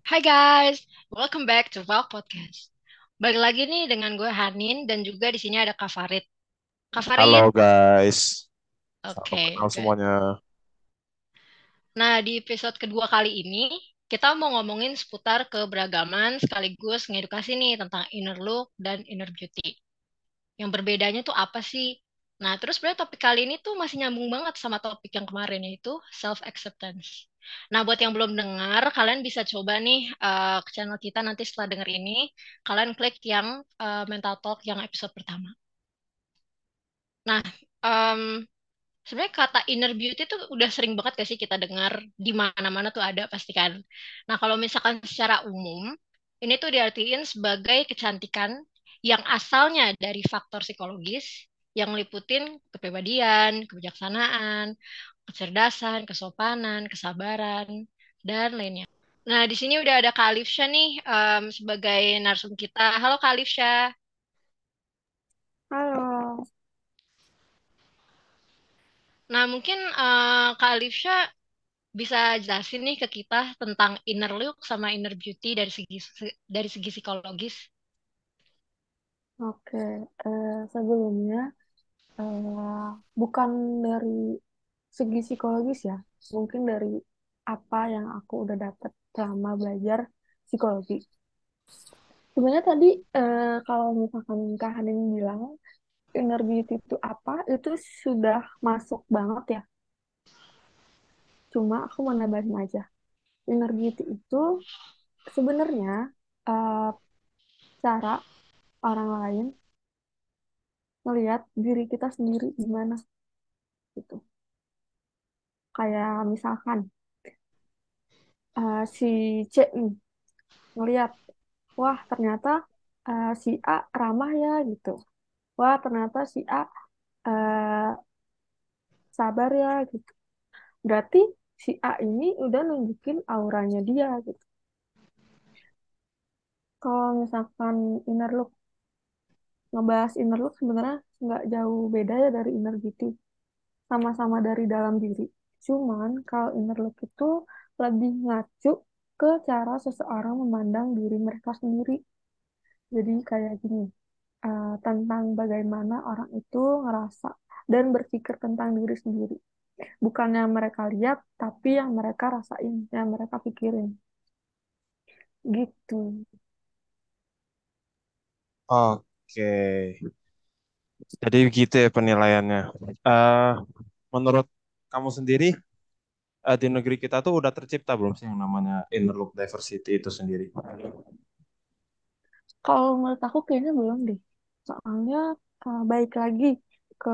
Hai guys, welcome back to Val Podcast. Balik lagi nih dengan gue Hanin dan juga di sini ada Kak Farid. Kak Halo Farid, guys, oke, kenal good. semuanya. Nah, di episode kedua kali ini kita mau ngomongin seputar keberagaman sekaligus ngedukasi nih tentang inner look dan inner beauty. Yang berbedanya tuh apa sih? Nah, terus sebenarnya topik kali ini tuh masih nyambung banget sama topik yang kemarin yaitu self acceptance. Nah, buat yang belum dengar, kalian bisa coba nih eh, ke channel kita nanti setelah denger ini, kalian klik yang eh, Mental Talk yang episode pertama. Nah, em, sebenarnya kata inner beauty tuh udah sering banget gak sih kita dengar di mana-mana tuh ada pasti kan. Nah, kalau misalkan secara umum, ini tuh diartiin sebagai kecantikan yang asalnya dari faktor psikologis yang meliputin kepribadian, kebijaksanaan, kecerdasan, kesopanan, kesabaran, dan lainnya. Nah, di sini udah ada Kak nih em, sebagai narsum kita. Halo Kak. Halo, Nah, mungkin eh, Kak bisa jelasin nih ke kita tentang inner look sama inner beauty dari segi dari segi psikologis. oke. Eh, sebelumnya, eh, bukan dari segi psikologis ya, mungkin dari apa yang aku udah dapat selama belajar psikologi. Sebenarnya tadi eh, kalau misalkan Kak Hanin bilang inner itu apa, itu sudah masuk banget ya. Cuma aku mau nambahin aja. Inner itu sebenarnya eh, cara orang lain melihat diri kita sendiri gimana gitu. Kayak misalkan eh, si C nih ngelihat, wah ternyata eh, si A ramah ya gitu. Wah ternyata si A eh, sabar ya gitu. Berarti si A ini udah nunjukin auranya dia gitu. Kalau misalkan inner look, ngebahas inner look sebenarnya nggak jauh beda ya dari inner beauty. Sama-sama dari dalam diri. Cuman kalau inner look itu lebih ngacu ke cara seseorang memandang diri mereka sendiri. Jadi kayak gini, eh, tentang bagaimana orang itu ngerasa dan berpikir tentang diri sendiri. Bukan yang mereka lihat, tapi yang mereka rasain, yang mereka pikirin. Gitu. Oke, jadi begitu ya penilaiannya. Eh, menurut kamu sendiri, eh, di negeri kita tuh udah tercipta belum sih yang namanya inner look diversity itu sendiri? Kalau menurut aku kayaknya belum deh. Soalnya eh, baik lagi ke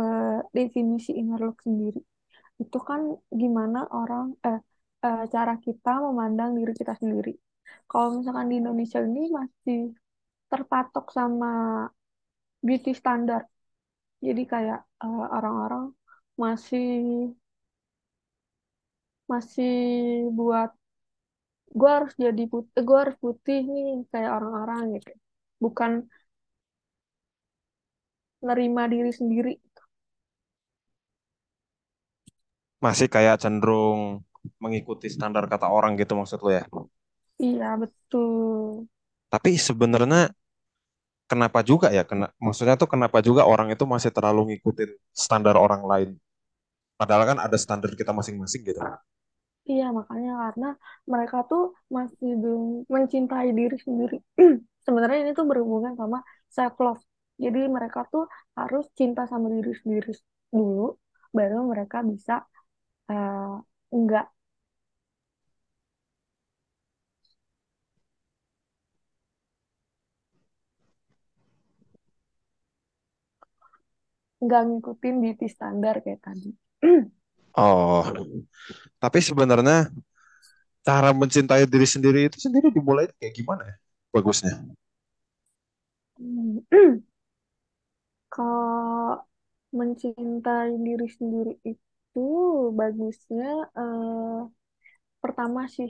definisi inner look sendiri. Itu kan gimana orang, eh, eh, cara kita memandang diri kita sendiri. Kalau misalkan di Indonesia ini masih terpatok sama beauty standar. Jadi kayak orang-orang masih masih buat gue harus jadi putih, gue harus putih nih kayak orang-orang gitu. Bukan nerima diri sendiri. Masih kayak cenderung mengikuti standar kata orang gitu maksud lo ya? Iya, betul. Tapi sebenarnya kenapa juga ya? Kena, maksudnya tuh kenapa juga orang itu masih terlalu ngikutin standar orang lain? Padahal kan ada standar kita masing-masing gitu. Iya, makanya karena mereka tuh masih belum mencintai diri sendiri. Sebenarnya ini tuh berhubungan sama self love. Jadi mereka tuh harus cinta sama diri sendiri dulu, baru mereka bisa eh, nggak nggak ngikutin beauty standar kayak tadi. Oh, tapi sebenarnya cara mencintai diri sendiri itu sendiri dimulai kayak gimana ya? Bagusnya. Kalau mencintai diri sendiri itu bagusnya eh, pertama sih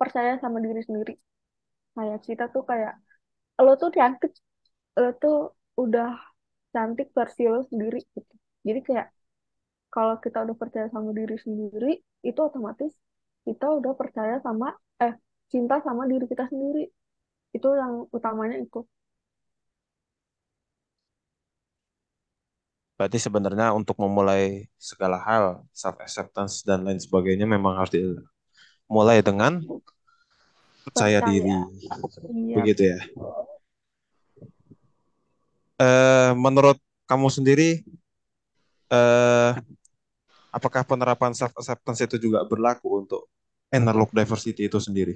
percaya sama diri sendiri. Kayak kita tuh kayak lo tuh cantik, lo tuh udah cantik versi lo sendiri gitu. Jadi kayak kalau kita udah percaya sama diri sendiri, itu otomatis kita udah percaya sama eh cinta sama diri kita sendiri. Itu yang utamanya itu. Berarti sebenarnya untuk memulai segala hal, self acceptance dan lain sebagainya memang harus dimulai dengan percaya diri. Percaya. Iya. Begitu ya. Eh, menurut kamu sendiri, eh, apakah penerapan self acceptance itu juga berlaku untuk inner look diversity itu sendiri?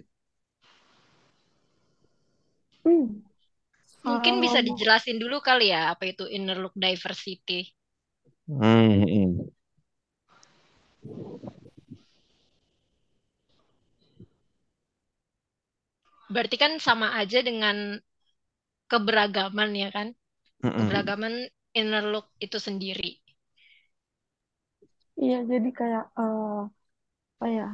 Hmm. Mungkin bisa dijelasin dulu kali ya apa itu inner look diversity. Hmm, hmm. Berarti kan sama aja dengan keberagaman ya kan? Hmm, Keberagaman inner look itu sendiri. Iya, jadi kayak eh, apa ya?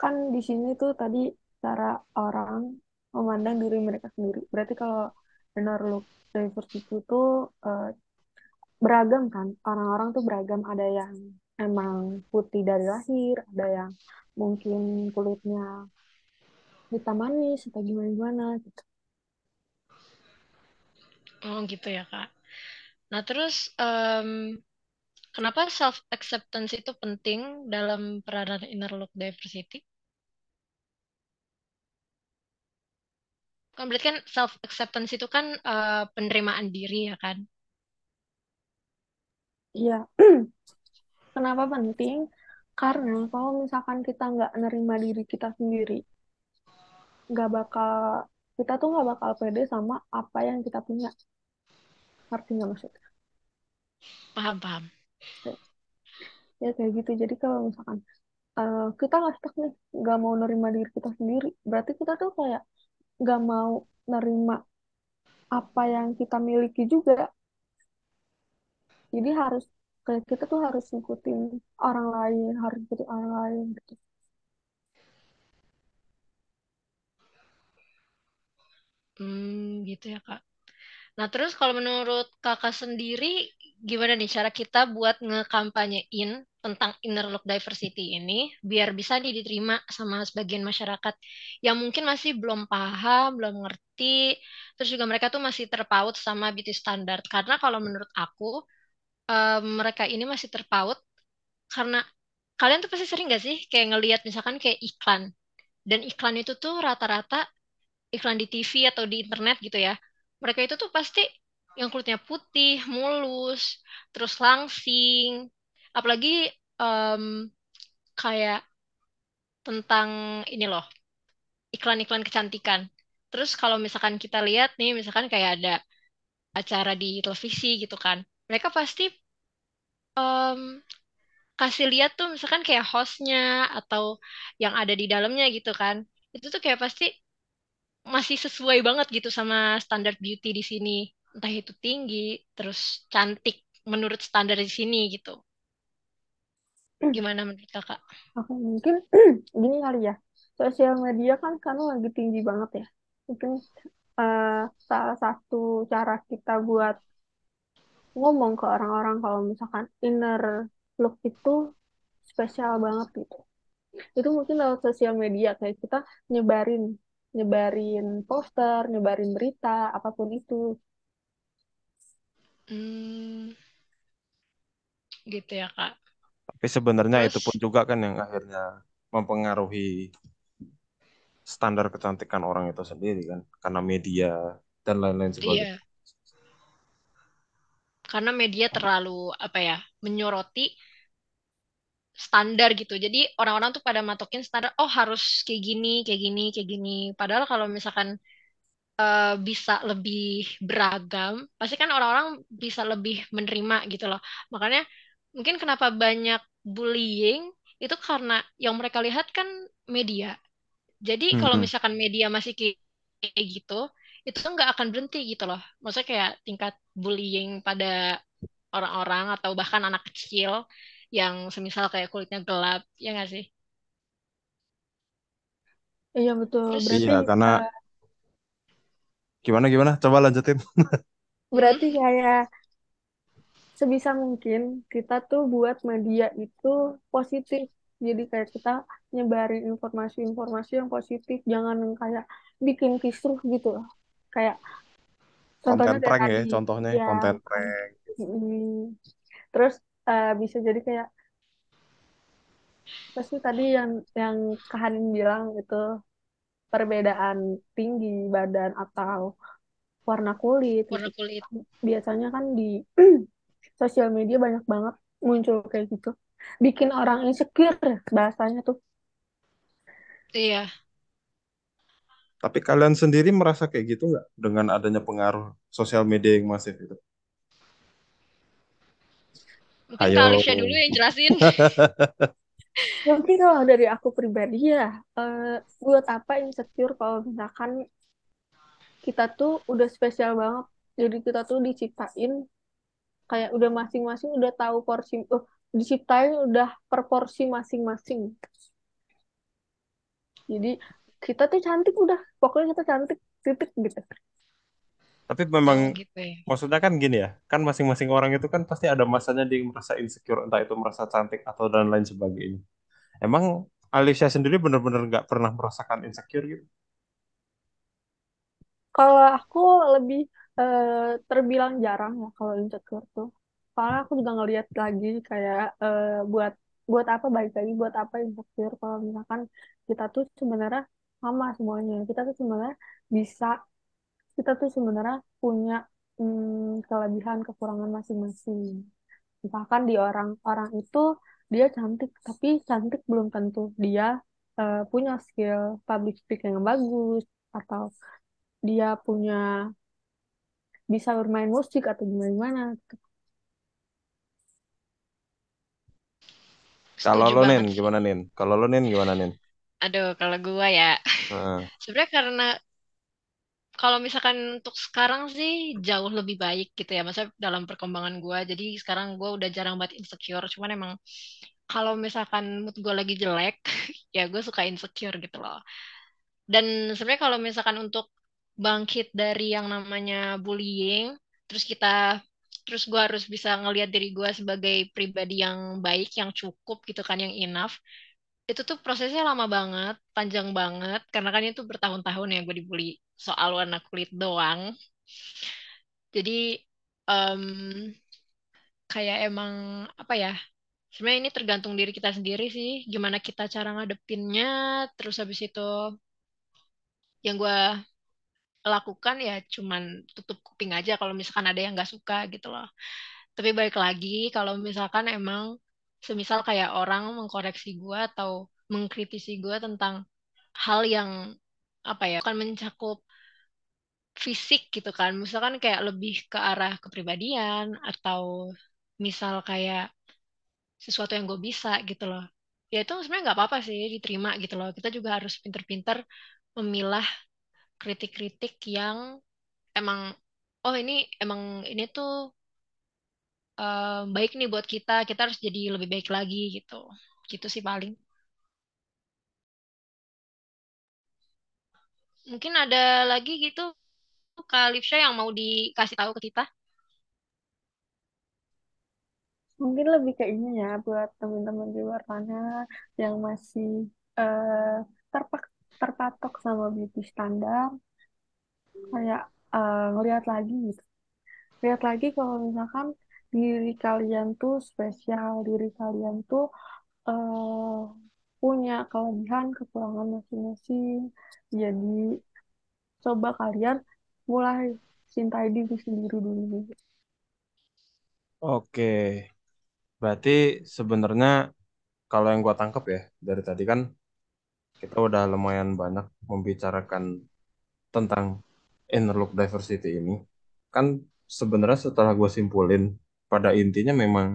Kan di sini tuh tadi cara orang memandang diri mereka sendiri. Berarti kalau inner look diversity itu eh, beragam kan? Orang-orang tuh beragam. Ada yang emang putih dari lahir, ada yang mungkin kulitnya hitam manis atau gimana-gimana gitu. Oh gitu ya Kak. Nah terus em, kenapa self acceptance itu penting dalam peranan inner look diversity? Kan berarti kan self acceptance itu kan eh, penerimaan diri ya kan? Iya. Kenapa penting? Karena kalau misalkan kita nggak nerima diri kita sendiri, nggak bakal kita tuh nggak bakal pede sama apa yang kita punya. Ngerti nggak maksudnya? Paham paham. Ya kayak gitu. Jadi kalau misalkan eh, kita nggak stuck nih, nggak mau nerima diri kita sendiri, berarti kita tuh kayak nggak mau nerima apa yang kita miliki juga. Jadi harus kayak kita tuh harus ngikutin orang lain, harus ngikutin orang lain gitu. Hmm, gitu ya Kak. Nah, terus kalau menurut Kakak sendiri, gimana nih cara kita buat ngekampanyein tentang inner look diversity ini biar bisa diterima sama sebagian masyarakat yang mungkin masih belum paham, belum ngerti, terus juga mereka tuh masih terpaut sama beauty standard. Karena kalau menurut aku, eh, mereka ini masih terpaut karena kalian tuh pasti sering gak sih kayak ngelihat misalkan kayak iklan. Dan iklan itu tuh rata-rata iklan di TV atau di internet gitu ya. Mereka itu tuh pasti yang kulitnya putih, mulus, terus langsing. Apalagi em, kayak tentang ini loh, iklan-iklan kecantikan. Terus kalau misalkan kita lihat nih, misalkan kayak ada acara di televisi gitu kan. Mereka pasti em, kasih lihat tuh misalkan kayak hostnya atau yang ada di dalamnya gitu kan. Itu tuh kayak pasti masih sesuai banget gitu sama standar beauty di sini. Entah itu tinggi, terus cantik menurut standar di sini gitu. Gimana menurut kakak? Aku mungkin gini kali ya. Sosial media kan karena lagi tinggi banget ya. Mungkin eh, salah satu cara kita buat ngomong ke orang-orang kalau misalkan inner look itu spesial banget gitu. Itu mungkin lewat sosial media kayak kita nyebarin nyebarin poster, nyebarin berita, apa pun itu. Hmm, gitu ya kak. Tapi sebenarnya itu Terus, pun juga kan yang akhirnya mempengaruhi standar kecantikan orang itu sendiri kan, karena media dan lain-lain sebagainya. iya, karena media terlalu apa ya, menyoroti standar gitu. Jadi orang-orang tuh pada matokin standar, oh harus kayak gini, kayak gini, kayak gini. Padahal kalau misalkan eh, bisa lebih beragam, pasti kan orang-orang bisa lebih menerima gitu loh. Makanya mungkin kenapa banyak bullying itu karena yang mereka lihat kan media. Jadi kalau Mm-mm. misalkan media masih kayak kayak gitu, itu tuh nggak akan berhenti gitu loh. Maksudnya kayak tingkat bullying pada orang-orang atau bahkan anak kecil yang semisal kayak kulitnya gelap, ya nggak sih? Iya betul. Terus, Berarti Iya, karena eh, gimana gimana? Coba lanjutin. berarti kayak sebisa mungkin kita tuh buat media itu positif Jadi kayak kita nyebarin informasi-informasi yang positif, jangan yang kayak bikin kisruh gitu loh. Kayak contohnya Konten kayak prank ya, tadi, contohnya ya konten prank. Mm. Terus eh, bisa jadi kayak apa sih tadi yang yang Kahanin bilang itu perbedaan tinggi badan atau warna kulit gitu. Warna kulit. Biasanya kan di sosial media banyak banget muncul kayak gitu. Bikin orang insecure ya bahasanya tuh. Iya. Tapi kalian sendiri merasa kayak gitu nggak dengan adanya pengaruh sosial media yang masif itu? Mungkin Ayo. Alifia dulu yang jelasin. Mungkin kalau dari aku pribadi ya, eh, buat apa insecure kalau misalkan kita tuh udah spesial banget. Jadi kita tuh diciptain kayak udah masing-masing udah tahu porsi, oh, diciptain udah per porsi masing-masing. Jadi kita tuh cantik udah, pokoknya kita cantik titik gitu. Tapi memang Oh, gitu ya. maksudnya kan gini ya, kan masing-masing orang itu kan pasti ada masanya dia merasa insecure, entah itu merasa cantik atau dan lain sebagainya. Emang Alicia sendiri benar-benar nggak pernah merasakan insecure gitu? Kalau aku lebih eh, terbilang jarang ya kalau insecure tuh. Soalnya aku juga ngeliat lagi kayak eh, buat buat apa baik lagi buat apa insecure kalau misalkan kita tuh sebenarnya sama semuanya. Kita tuh sebenarnya bisa kita tuh sebenarnya punya mm, kelebihan kekurangan masing-masing. Misalkan di orang-orang itu dia cantik, tapi cantik belum tentu dia eh, punya skill public speaking yang bagus atau dia punya bisa bermain musik atau gimana gimana. Kalau lo sih. gimana Nin? Kalau lo Nin gimana Nin? Aduh, kalau gua ya. Heeh. Sebenarnya karena kalau misalkan untuk sekarang sih jauh lebih baik gitu ya. Maksudnya dalam perkembangan gua. Jadi sekarang gua udah jarang banget insecure. Cuman emang kalau misalkan mood gua lagi jelek, ya gue suka insecure gitu loh. Dan sebenarnya kalau misalkan untuk bangkit dari yang namanya bullying, terus kita terus gue harus bisa ngelihat diri gue sebagai pribadi yang baik, yang cukup gitu kan, yang enough. Itu tuh prosesnya lama banget, panjang banget, karena kan itu bertahun-tahun ya gue dibully soal warna kulit doang. Jadi em, kayak emang apa ya? Sebenarnya ini tergantung diri kita sendiri sih, gimana kita cara ngadepinnya. Terus habis itu yang gue lakukan ya cuman tutup kuping aja kalau misalkan ada yang nggak suka gitu loh. Tapi balik lagi kalau misalkan emang semisal kayak orang mengkoreksi gue atau mengkritisi gue tentang hal yang apa ya kan mencakup fisik gitu kan. Misalkan kayak lebih ke arah kepribadian atau misal kayak sesuatu yang gue bisa gitu loh. Ya itu sebenarnya nggak apa-apa sih diterima gitu loh. Kita juga harus pinter-pinter memilah kritik-kritik yang emang oh ini emang ini tuh eh, baik nih buat kita kita harus jadi lebih baik lagi gitu. Gitu sih paling. Mungkin ada lagi gitu Kak yang mau dikasih tahu ke kita? Mungkin lebih kayak ini ya buat teman-teman di luar sana yang masih eh, terpak terpatok sama beauty standar, kayak eh, ngelihat lagi gitu. Lihat lagi kalau misalkan diri kalian tuh spesial, diri kalian tuh eh, punya kelebihan, kekurangan masing-masing. Jadi coba kalian mulai cintai diri sendiri dulu. Oke, berarti sebenarnya kalau yang gua tangkap ya dari tadi kan kita udah lumayan banyak membicarakan tentang inner look diversity ini. Kan sebenarnya setelah gue simpulin, pada intinya memang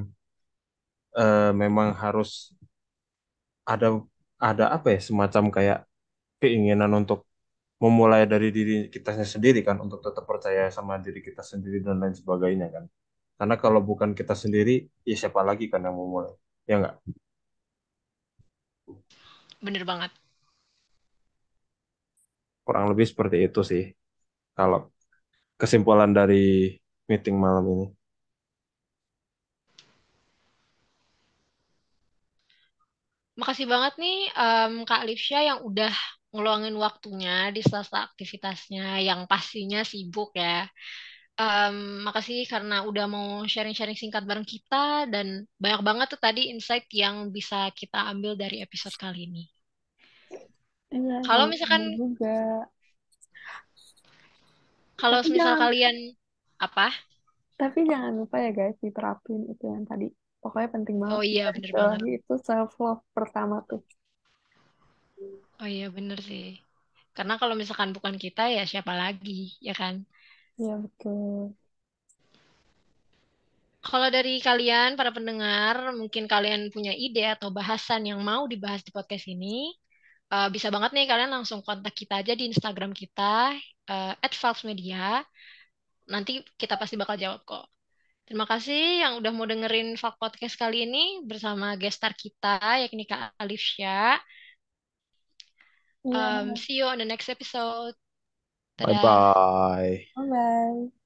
eh, memang harus ada ada apa ya semacam kayak keinginan untuk memulai dari diri kita sendiri kan untuk tetap percaya sama diri kita sendiri dan lain sebagainya kan. Karena kalau bukan kita sendiri, ya siapa lagi kan yang memulai? Ya nggak? bener banget Kurang lebih seperti itu sih. Kalau kesimpulan dari meeting malam ini. Makasih banget nih em, Kak Alifia yang udah ngeluangin waktunya di sela-sela aktivitasnya yang pastinya sibuk ya. Em, makasih karena udah mau sharing-sharing singkat bareng kita dan banyak banget tuh tadi insight yang bisa kita ambil dari episode kali ini. Iya, Kalau misalkan juga. kalau misal jangan, kalian apa? tapi jangan lupa ya guys, diterapin itu yang tadi. Pokoknya penting banget Oh iya bener banget. itu self love pertama tuh. Oh iya bener sih. Karena kalau misalkan bukan kita ya siapa lagi, ya kan? Iya betul. Kalau dari kalian, para pendengar, mungkin kalian punya ide atau bahasan yang mau dibahas di podcast ini, eh, bisa banget nih kalian langsung kontak kita aja di Instagram kita, @valvesmedia. Nanti kita pasti bakal jawab kok. Terima kasih yang udah mau dengerin Valk Podcast kali ini bersama gestar kita, yakni Kak Alifia. Iya. Um, see you on the next episode. Bye Dadah. bye. Bye bye.